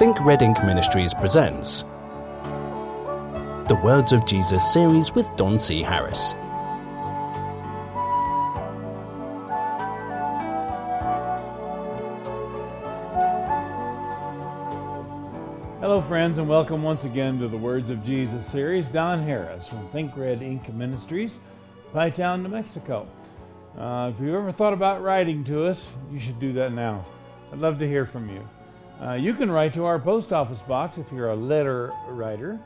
Think Red Ink Ministries presents the Words of Jesus series with Don C. Harris. Hello, friends, and welcome once again to the Words of Jesus series. Don Harris from Think Red Ink Ministries, Pie Town, New Mexico. Uh, if you've ever thought about writing to us, you should do that now. I'd love to hear from you. Uh, you can write to our post office box if you're a letter writer,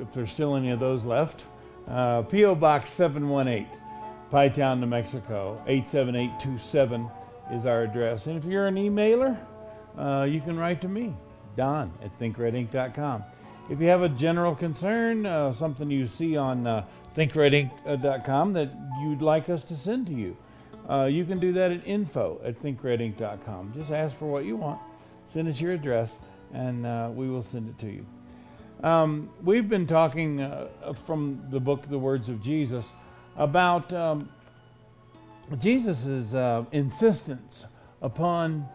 if there's still any of those left. Uh, P.O. Box 718, Pie Town, New Mexico, 87827 is our address. And if you're an emailer, uh, you can write to me, Don at thinkredink.com. If you have a general concern, uh, something you see on uh, thinkredink.com that you'd like us to send to you, uh, you can do that at info at thinkredink.com. Just ask for what you want Send us your address, and uh, we will send it to you. Um, we've been talking uh, from the book, The Words of Jesus, about um, Jesus' uh, insistence upon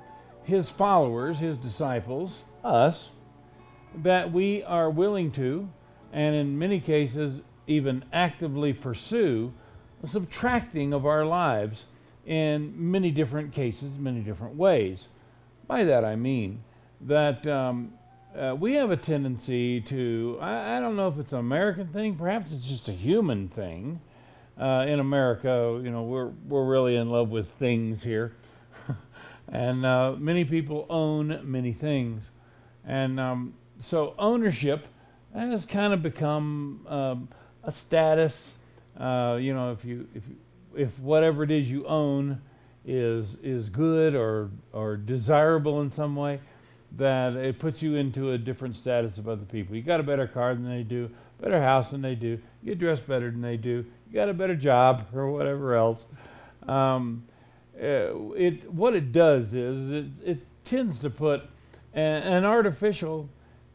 his followers, his disciples, us, that we are willing to, and in many cases, even actively pursue, subtracting of our lives in many different cases, many different ways. By that I mean that um, uh, we have a tendency to, I, I, don't know if it's an American thing, perhaps it's just a human thing. Uh, in America, you know, we're, we're really in love with things here. and uh, many people own many things. And um, so ownership has kind of become um, a status. Uh, you know, if you, if, if whatever it is you own is is good or or desirable in some way, that it puts you into a different status of other people. You got a better car than they do, better house than they do, you get dressed better than they do, you got a better job or whatever else. Um, uh, it what it does is it, it tends to put an, an artificial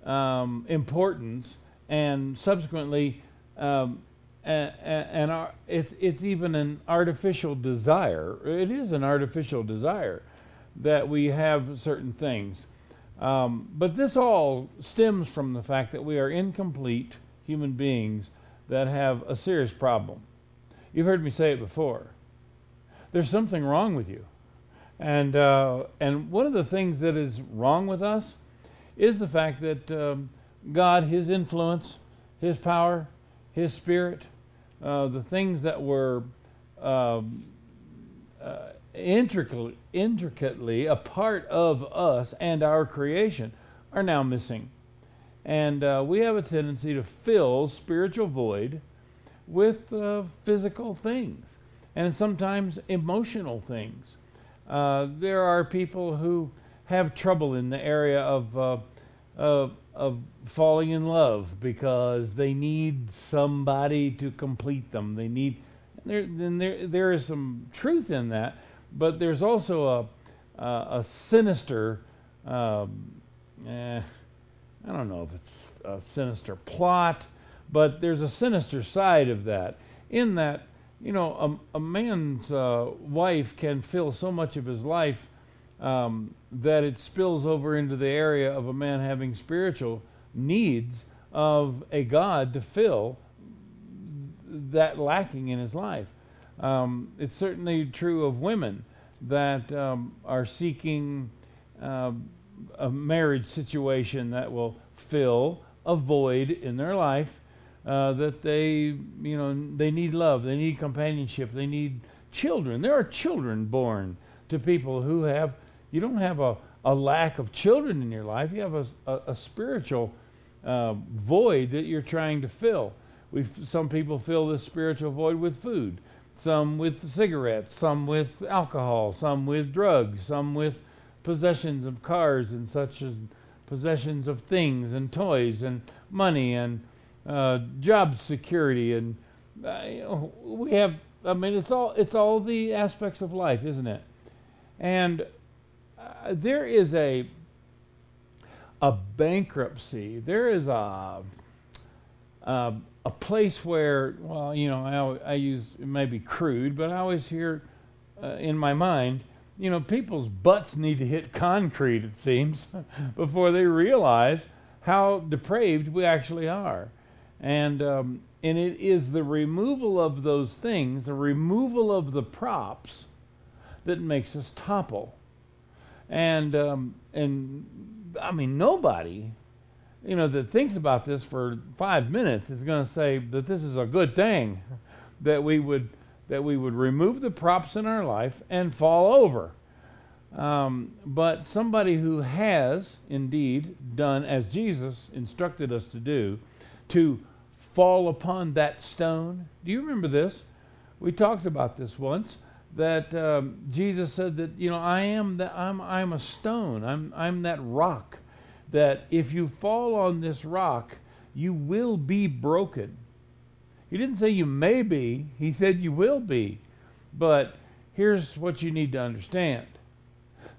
um, importance and subsequently um, and, and it's it's even an artificial desire. It is an artificial desire that we have certain things, um, but this all stems from the fact that we are incomplete human beings that have a serious problem. You've heard me say it before. There's something wrong with you, and uh, and one of the things that is wrong with us is the fact that um, God, His influence, His power, His Spirit uh, the things that were um, uh, intricately, intricately a part of us and our creation are now missing. And uh, we have a tendency to fill spiritual void with uh, physical things and sometimes emotional things. Uh, there are people who have trouble in the area of, uh, of of falling in love because they need somebody to complete them. They need there then there there is some truth in that, but there's also a a, a sinister um, eh, I don't know if it's a sinister plot, but there's a sinister side of that. In that, you know, a, a man's uh, wife can fill so much of his life um, that it spills over into the area of a man having spiritual needs of a God to fill that lacking in his life. Um, it's certainly true of women that um, are seeking uh, a marriage situation that will fill a void in their life. Uh, that they, you know, they need love, they need companionship, they need children. There are children born to people who have you don't have a, a lack of children in your life. You have a, a, a spiritual uh, void that you're trying to fill. we some people fill this spiritual void with food, some with cigarettes, some with alcohol, some with drugs, some with possessions of cars and such as possessions of things and toys and money and uh, job security and uh, we have I mean it's all it's all the aspects of life, isn't it? And there is a a bankruptcy. There is a a, a place where, well, you know, I, I use it may be crude, but I always hear uh, in my mind you know, people's butts need to hit concrete, it seems, before they realize how depraved we actually are. And, um, and it is the removal of those things, the removal of the props, that makes us topple. And, um, and I mean, nobody, you know, that thinks about this for five minutes is going to say that this is a good thing, that we would that we would remove the props in our life and fall over. Um, but somebody who has indeed done as Jesus instructed us to do, to fall upon that stone. Do you remember this? We talked about this once. That um, Jesus said that you know I am that I'm I'm a stone. I'm I'm that rock. That if you fall on this rock, you will be broken. He didn't say you may be. He said you will be. But here's what you need to understand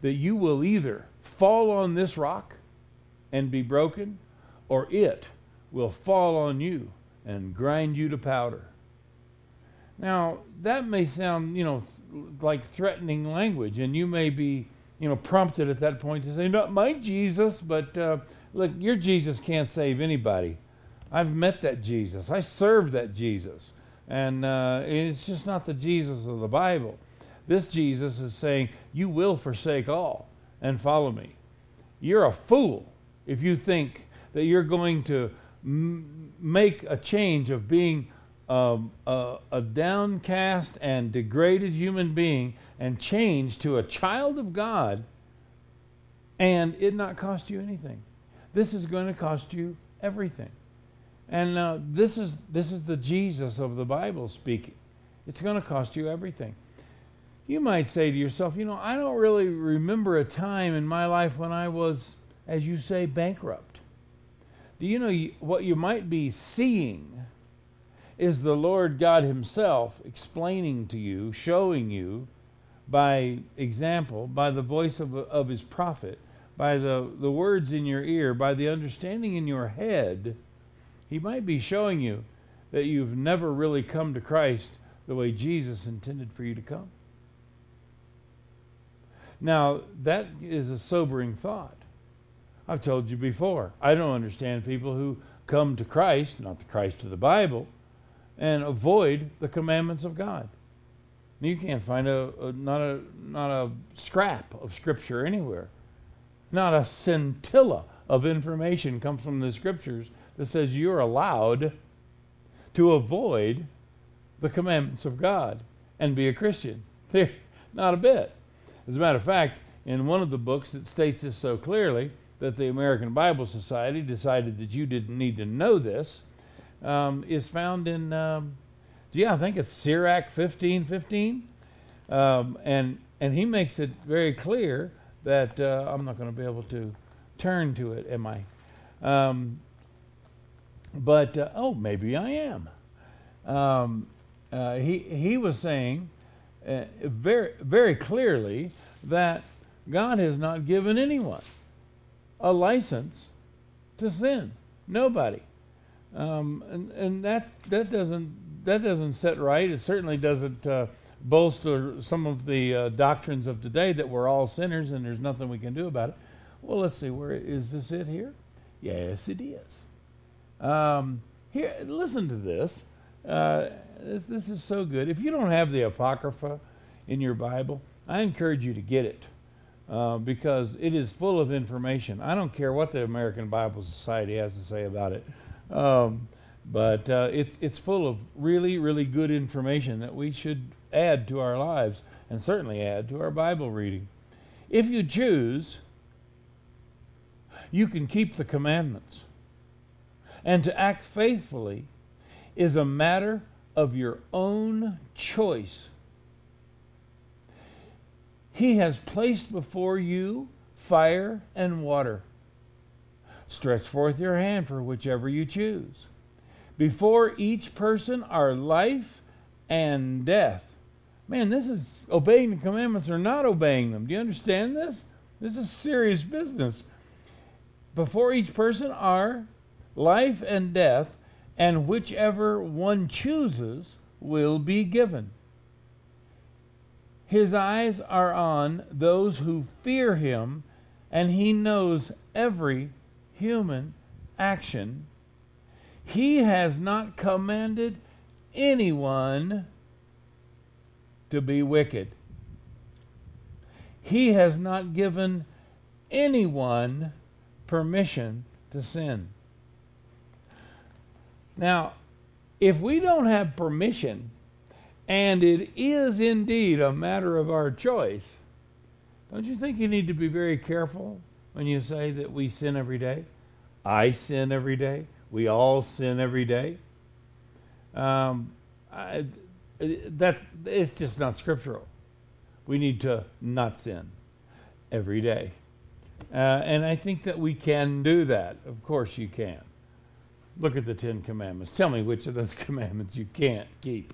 that you will either fall on this rock and be broken, or it will fall on you and grind you to powder. Now, that may sound, you know, like threatening language, and you may be, you know, prompted at that point to say, "Not my Jesus," but uh, look, your Jesus can't save anybody. I've met that Jesus. I served that Jesus, and uh, it's just not the Jesus of the Bible. This Jesus is saying, You will forsake all and follow me. You're a fool if you think that you're going to m- make a change of being um, a, a downcast and degraded human being and change to a child of God and it not cost you anything. This is going to cost you everything. And uh, this is this is the Jesus of the Bible speaking. It's going to cost you everything you might say to yourself, you know, I don't really remember a time in my life when I was, as you say, bankrupt. Do you know what you might be seeing is the Lord God Himself explaining to you, showing you by example, by the voice of, of His prophet, by the, the words in your ear, by the understanding in your head. He might be showing you that you've never really come to Christ the way Jesus intended for you to come. Now, that is a sobering thought. I've told you before, I don't understand people who come to Christ, not the Christ of the Bible, and avoid the commandments of God. You can't find a, a, not a not a scrap of scripture anywhere. Not a scintilla of information comes from the scriptures that says you're allowed to avoid the commandments of God and be a Christian. not a bit. As a matter of fact, in one of the books it states this so clearly that the American Bible Society decided that you didn't need to know this um, is found in, um, yeah, I think it's Sirach 1515. Um, and, and he makes it very clear that uh, I'm not going to be able to turn to it, am I? Um, but, uh, oh, maybe I am. Um, uh, he, he was saying uh, very, very clearly that God has not given anyone a license to sin. Nobody. Um, and and that, that, doesn't, that doesn't set right. It certainly doesn't uh, bolster some of the uh, doctrines of today that we're all sinners and there's nothing we can do about it. Well, let's see. Where is this it here? Yes, it is. Um, here, listen to this. Uh, this. This is so good. If you don't have the Apocrypha in your Bible, I encourage you to get it uh, because it is full of information. I don't care what the American Bible Society has to say about it, um, but uh, it, it's full of really, really good information that we should add to our lives and certainly add to our Bible reading. If you choose, you can keep the commandments. And to act faithfully is a matter of your own choice he has placed before you fire and water. Stretch forth your hand for whichever you choose. Before each person are life and death. Man, this is obeying the commandments or not obeying them. Do you understand this? This is serious business. Before each person are life and death, and whichever one chooses will be given. His eyes are on those who fear him, and he knows every human action. He has not commanded anyone to be wicked. He has not given anyone permission to sin. Now, if we don't have permission, and it is indeed a matter of our choice, don't you think you need to be very careful when you say that we sin every day? I sin every day. We all sin every day. Um, I, that's it's just not scriptural. We need to not sin every day, uh, and I think that we can do that. Of course, you can. Look at the Ten Commandments. Tell me which of those commandments you can't keep.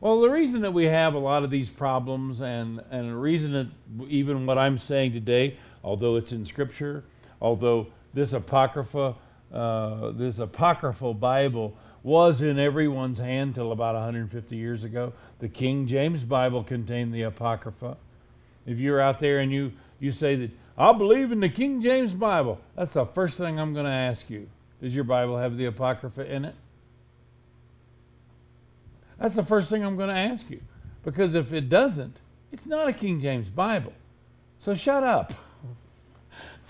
Well, the reason that we have a lot of these problems, and and the reason that even what I'm saying today, although it's in Scripture, although this apocrypha, uh, this apocryphal Bible was in everyone's hand till about 150 years ago. The King James Bible contained the apocrypha. If you're out there and you you say that I believe in the King James Bible, that's the first thing I'm going to ask you. Does your Bible have the apocrypha in it? That's the first thing I'm going to ask you. Because if it doesn't, it's not a King James Bible. So shut up.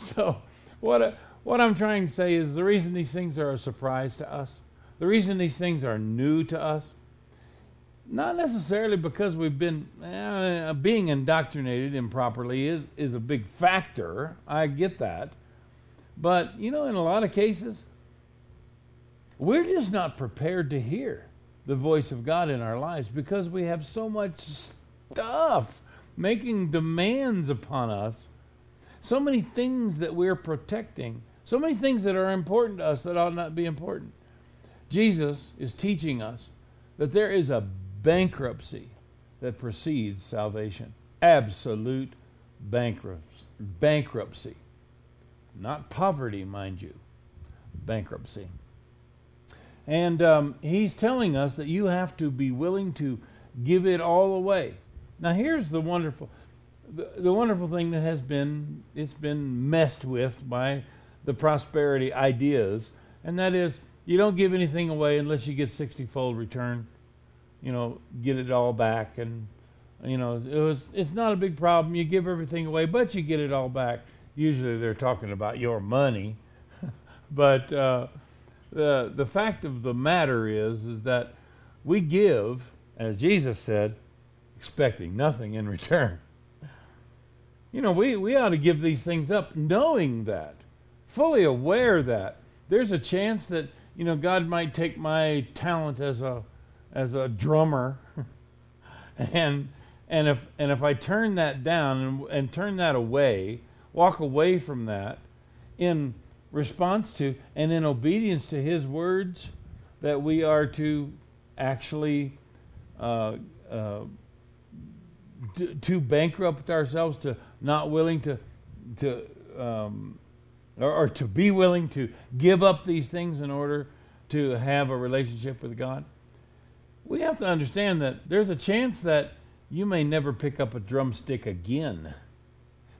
so, what, what I'm trying to say is the reason these things are a surprise to us, the reason these things are new to us, not necessarily because we've been uh, being indoctrinated improperly is, is a big factor. I get that. But, you know, in a lot of cases, we're just not prepared to hear the voice of God in our lives because we have so much stuff making demands upon us, so many things that we're protecting, so many things that are important to us that ought not be important. Jesus is teaching us that there is a bankruptcy that precedes salvation. Absolute bankruptcy. Not poverty, mind you. Bankruptcy. And um, he's telling us that you have to be willing to give it all away. Now, here's the wonderful, the, the wonderful thing that has been it's been messed with by the prosperity ideas, and that is you don't give anything away unless you get sixty-fold return. You know, get it all back, and you know it was it's not a big problem. You give everything away, but you get it all back. Usually, they're talking about your money, but. Uh, the the fact of the matter is is that we give, as Jesus said, expecting nothing in return. You know, we, we ought to give these things up knowing that, fully aware that there's a chance that, you know, God might take my talent as a as a drummer. And and if and if I turn that down and, and turn that away, walk away from that in response to and in obedience to his words that we are to actually uh, uh, to, to, bankrupt ourselves to not willing to to um, or, or to be willing to give up these things in order to have a relationship with God we have to understand that there's a chance that you may never pick up a drumstick again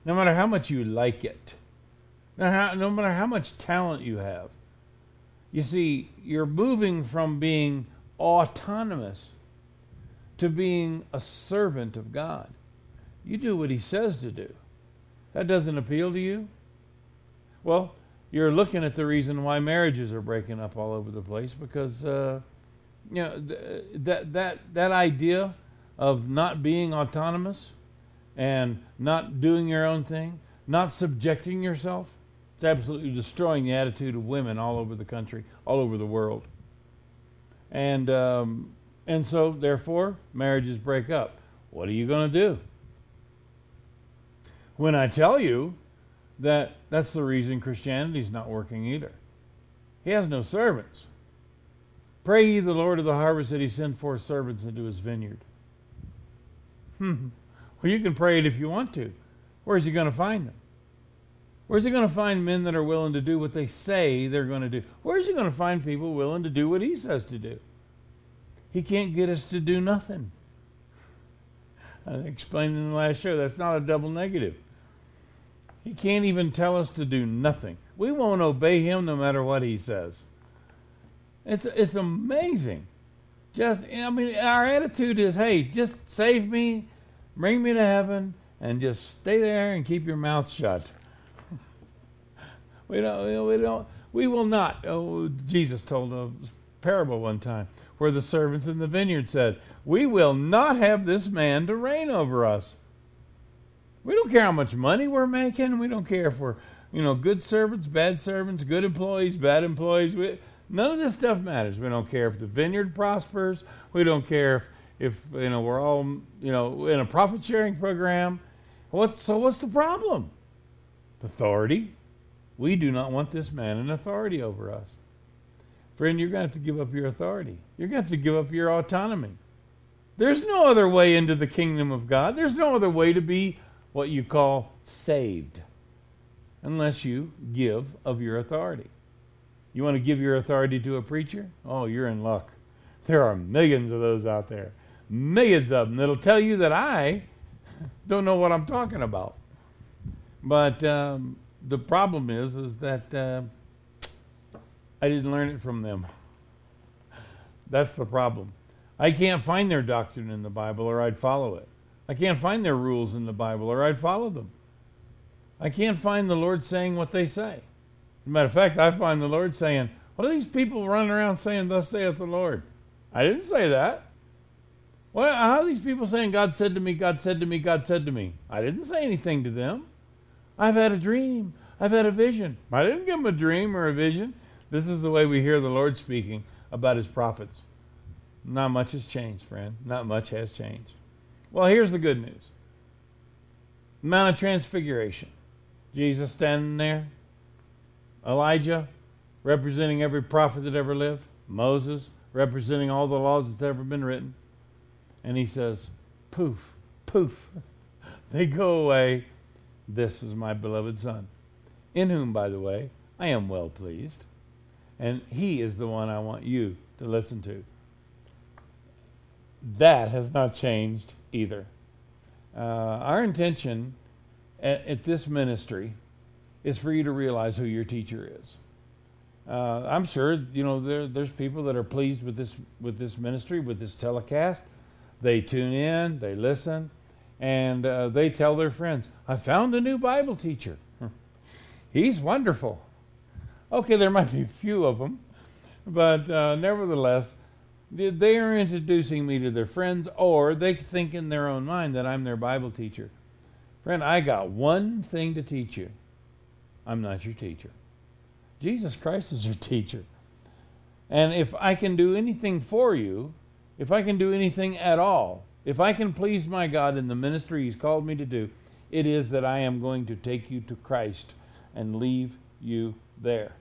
no matter how much you like it no, how, no matter how much talent you have. You see, you're moving from being autonomous to being a servant of God. You do what He says to do. That doesn't appeal to you? Well, you're looking at the reason why marriages are breaking up all over the place because uh, you know th- that that that idea of not being autonomous and not doing your own thing, not subjecting yourself, it's absolutely destroying the attitude of women all over the country, all over the world. And um, and so therefore marriages break up. What are you going to do? When I tell you that that's the reason Christianity's not working either. He has no servants. Pray ye the Lord of the harvest that he send forth servants into his vineyard. Hmm. Well, you can pray it if you want to. Where's he going to find them? Where's he going to find men that are willing to do what they say they're going to do? Where's he going to find people willing to do what he says to do? He can't get us to do nothing. I explained in the last show that's not a double negative. He can't even tell us to do nothing. We won't obey him no matter what he says. It's it's amazing. Just I mean our attitude is, hey, just save me, bring me to heaven, and just stay there and keep your mouth shut. we don't we don't we will not. Oh, Jesus told a parable one time where the servants in the vineyard said, We will not have this man to reign over us. We don't care how much money we're making. We don't care if we're, you know, good servants, bad servants, good employees, bad employees. We, none of this stuff matters. We don't care if the vineyard prospers. We don't care if, if you know, we're all, you know, in a profit sharing program. What, so what's the problem? Authority. We do not want this man in authority over us. Friend, you're going to have to give up your authority. You're going to have to give up your autonomy. There's no other way into the kingdom of God. There's no other way to be what you call saved unless you give of your authority. You want to give your authority to a preacher? Oh, you're in luck. There are millions of those out there. Millions of them that'll tell you that I don't know what I'm talking about. But um, the problem is, is that uh, I didn't learn it from them. That's the problem. I can't find their doctrine in the Bible or I'd follow it. I can't find their rules in the Bible or I'd follow them. I can't find the Lord saying what they say. As a matter of fact, I find the Lord saying, What are these people running around saying, Thus saith the Lord? I didn't say that. What, how are these people saying, God said to me, God said to me, God said to me? I didn't say anything to them. I've had a dream. I've had a vision. I didn't give them a dream or a vision. This is the way we hear the Lord speaking about his prophets. Not much has changed, friend. Not much has changed. Well, here's the good news Mount of Transfiguration. Jesus standing there. Elijah representing every prophet that ever lived. Moses representing all the laws that's ever been written. And he says, poof, poof. they go away. This is my beloved Son, in whom, by the way, I am well pleased. And he is the one I want you to listen to. That has not changed either. Uh, our intention at, at, this ministry is for you to realize who your teacher is. Uh, I'm sure you know there, there's people that are pleased with this with this ministry with this telecast. They tune in, they listen, and uh, they tell their friends, "I found a new Bible teacher. He's wonderful." Okay, there might be a few of them, but uh, nevertheless, they are introducing me to their friends, or they think in their own mind that I'm their Bible teacher. Friend, I got one thing to teach you. I'm not your teacher. Jesus Christ is your teacher. And if I can do anything for you, if I can do anything at all, if I can please my God in the ministry He's called me to do, it is that I am going to take you to Christ and leave you there.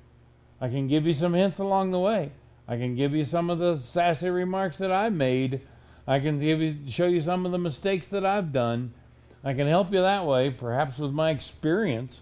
I can give you some hints along the way. I can give you some of the sassy remarks that I made. I can give you, show you some of the mistakes that I've done. I can help you that way, perhaps with my experience.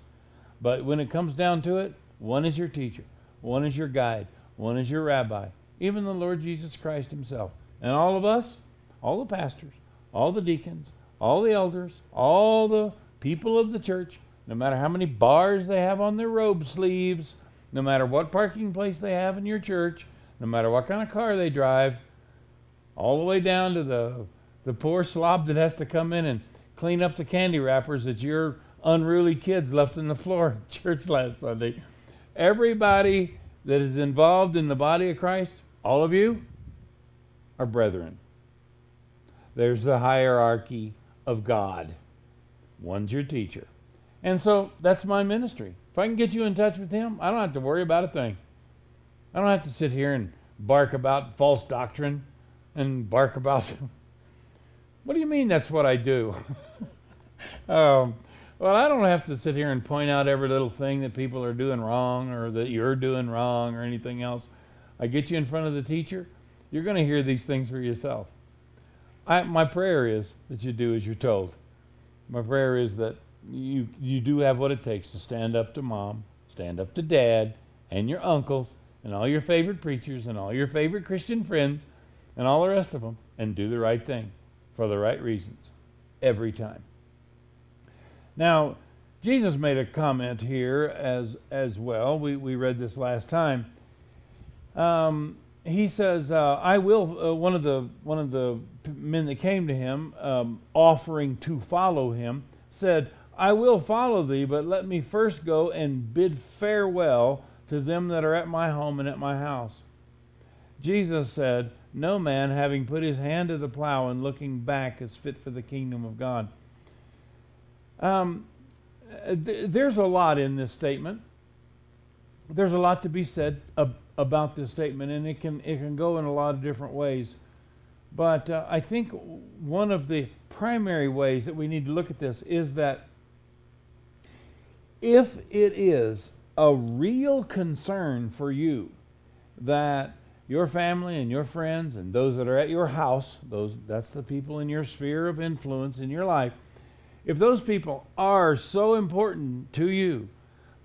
But when it comes down to it, one is your teacher, one is your guide, one is your rabbi, even the Lord Jesus Christ Himself. And all of us, all the pastors, all the deacons, all the elders, all the people of the church, no matter how many bars they have on their robe sleeves, no matter what parking place they have in your church, no matter what kind of car they drive, all the way down to the the poor slob that has to come in and clean up the candy wrappers that your unruly kids left on the floor in church last Sunday. Everybody that is involved in the body of Christ, all of you, are brethren. There's the hierarchy of God. One's your teacher. And so that's my ministry. If I can get you in touch with him, I don't have to worry about a thing. I don't have to sit here and bark about false doctrine and bark about. what do you mean that's what I do? um, well, I don't have to sit here and point out every little thing that people are doing wrong or that you're doing wrong or anything else. I get you in front of the teacher, you're going to hear these things for yourself. I, my prayer is that you do as you're told. My prayer is that you you do have what it takes to stand up to mom, stand up to dad, and your uncles, and all your favorite preachers, and all your favorite Christian friends, and all the rest of them, and do the right thing for the right reasons. every time. Now, Jesus made a comment here as as well. We we read this last time. Um, he says, uh, "I will." Uh, one of the one of the men that came to him, um, offering to follow him, said, "I will follow thee, but let me first go and bid farewell to them that are at my home and at my house." Jesus said, "No man, having put his hand to the plow and looking back, is fit for the kingdom of God." Um, th- there's a lot in this statement. There's a lot to be said ab- about this statement, and it can it can go in a lot of different ways. But uh, I think one of the primary ways that we need to look at this is that if it is a real concern for you that your family and your friends and those that are at your house, those that's the people in your sphere of influence in your life, if those people are so important to you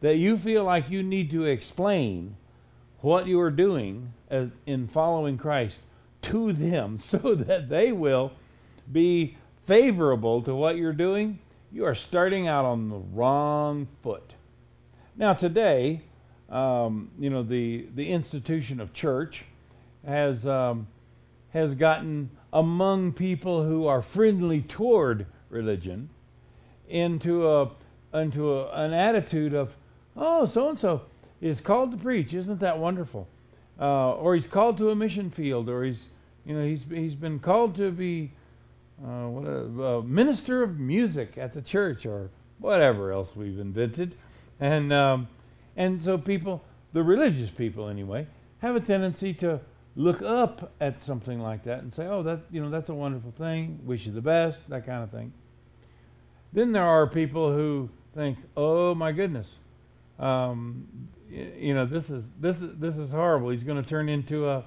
that you feel like you need to explain what you are doing in following Christ to them so that they will be favorable to what you're doing, you are starting out on the wrong foot. Now, today, um, you know, the, the institution of church has, um, has gotten among people who are friendly toward religion into a into a, an attitude of, oh, so and so is called to preach. Isn't that wonderful? Uh, or he's called to a mission field, or he's you know he's he's been called to be uh, what a, a, minister of music at the church, or whatever else we've invented, and um, and so people, the religious people anyway, have a tendency to look up at something like that and say, oh, that you know that's a wonderful thing. Wish you the best, that kind of thing. Then there are people who think, "Oh my goodness, um, you know this is this is this is horrible. He's going to turn into a,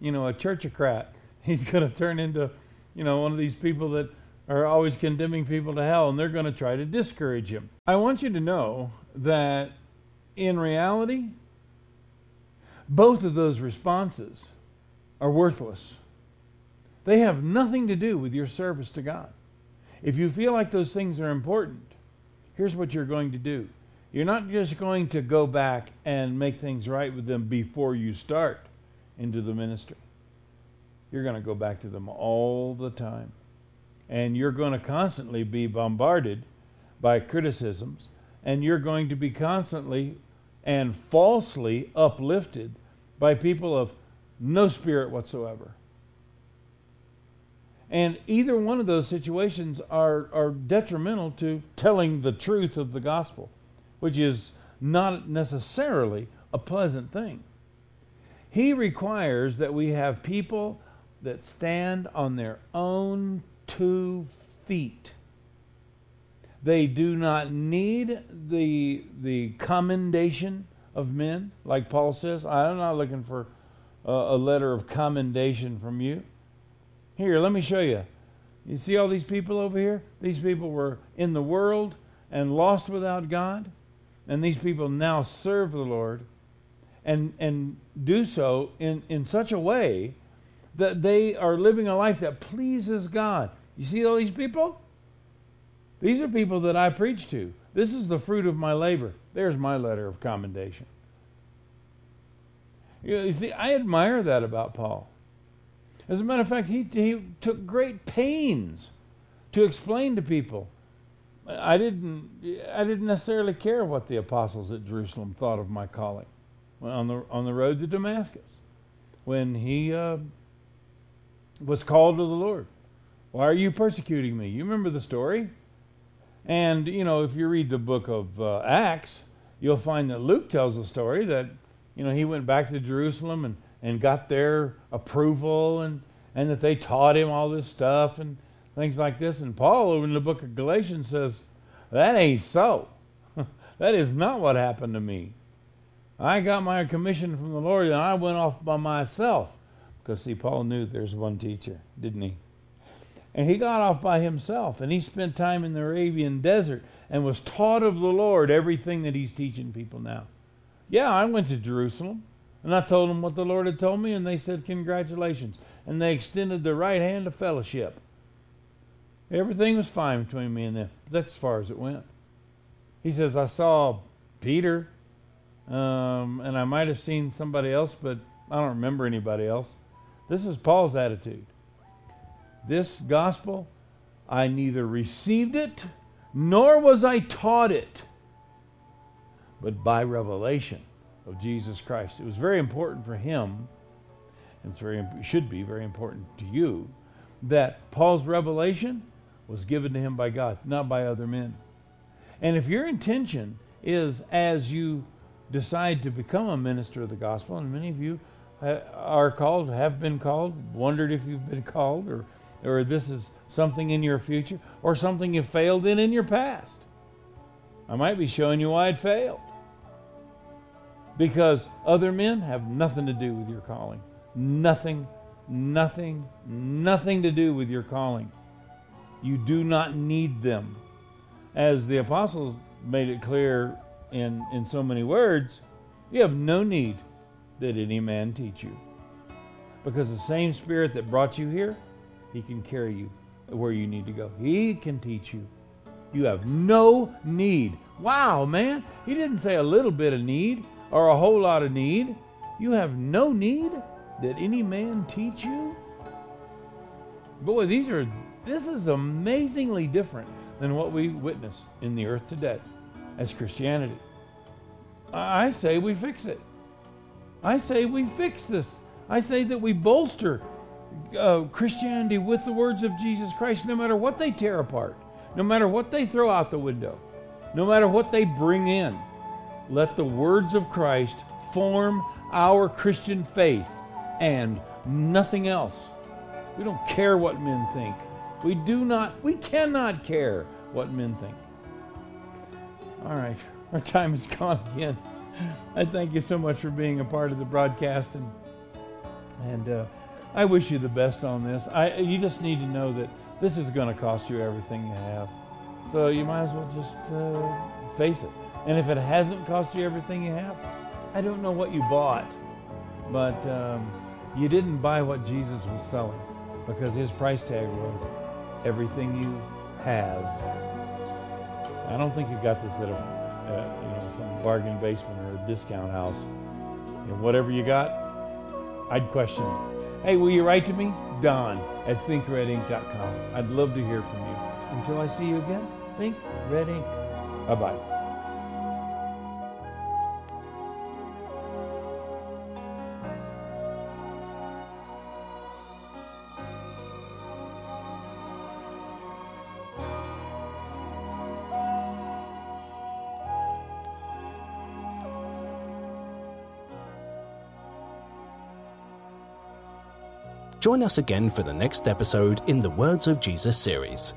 you know, a churchocrat. He's going to turn into, you know, one of these people that are always condemning people to hell, and they're going to try to discourage him." I want you to know that in reality, both of those responses are worthless. They have nothing to do with your service to God. If you feel like those things are important, here's what you're going to do. You're not just going to go back and make things right with them before you start into the ministry. You're going to go back to them all the time. And you're going to constantly be bombarded by criticisms, and you're going to be constantly and falsely uplifted by people of no spirit whatsoever. And either one of those situations are, are detrimental to telling the truth of the gospel, which is not necessarily a pleasant thing. He requires that we have people that stand on their own two feet. They do not need the, the commendation of men, like Paul says. I'm not looking for a, a letter of commendation from you. Here, let me show you. You see all these people over here? These people were in the world and lost without God. And these people now serve the Lord and, and do so in, in such a way that they are living a life that pleases God. You see all these people? These are people that I preach to. This is the fruit of my labor. There's my letter of commendation. You see, I admire that about Paul. As a matter of fact, he, he took great pains to explain to people. I didn't, I didn't necessarily care what the apostles at Jerusalem thought of my calling on the, on the road to Damascus when he uh, was called to the Lord. Why are you persecuting me? You remember the story? And, you know, if you read the book of uh, Acts, you'll find that Luke tells the story that, you know, he went back to Jerusalem and and got their approval and, and that they taught him all this stuff and things like this. And Paul, over in the book of Galatians, says, That ain't so. that is not what happened to me. I got my commission from the Lord and I went off by myself. Because, see, Paul knew there's one teacher, didn't he? And he got off by himself and he spent time in the Arabian desert and was taught of the Lord everything that he's teaching people now. Yeah, I went to Jerusalem. And I told them what the Lord had told me, and they said, Congratulations. And they extended the right hand of fellowship. Everything was fine between me and them. That's as far as it went. He says, I saw Peter, um, and I might have seen somebody else, but I don't remember anybody else. This is Paul's attitude. This gospel, I neither received it nor was I taught it, but by revelation of Jesus Christ. It was very important for him, and it's very should be very important to you, that Paul's revelation was given to him by God, not by other men. And if your intention is as you decide to become a minister of the gospel, and many of you are called, have been called, wondered if you've been called, or or this is something in your future, or something you failed in in your past. I might be showing you why it failed. Because other men have nothing to do with your calling. Nothing, nothing, nothing to do with your calling. You do not need them. As the apostles made it clear in, in so many words, you have no need that any man teach you. Because the same Spirit that brought you here he can carry you where you need to go. He can teach you. You have no need. Wow, man. He didn't say a little bit of need or a whole lot of need. You have no need that any man teach you. Boy, these are this is amazingly different than what we witness in the earth today as Christianity. I say we fix it. I say we fix this. I say that we bolster uh, Christianity with the words of Jesus Christ, no matter what they tear apart, no matter what they throw out the window, no matter what they bring in. Let the words of Christ form our Christian faith and nothing else. We don't care what men think. We do not, we cannot care what men think. All right, our time is gone again. I thank you so much for being a part of the broadcast and and uh, I wish you the best on this. I, you just need to know that this is going to cost you everything you have. So you might as well just uh, face it. And if it hasn't cost you everything you have, I don't know what you bought, but um, you didn't buy what Jesus was selling because his price tag was everything you have. I don't think you got this at a uh, you know some bargain basement or a discount house. Know, whatever you got, I'd question it. Hey, will you write to me? Don at thinkredink.com. I'd love to hear from you. Until I see you again, Think Red Ink. Bye bye. Join us again for the next episode in the Words of Jesus series.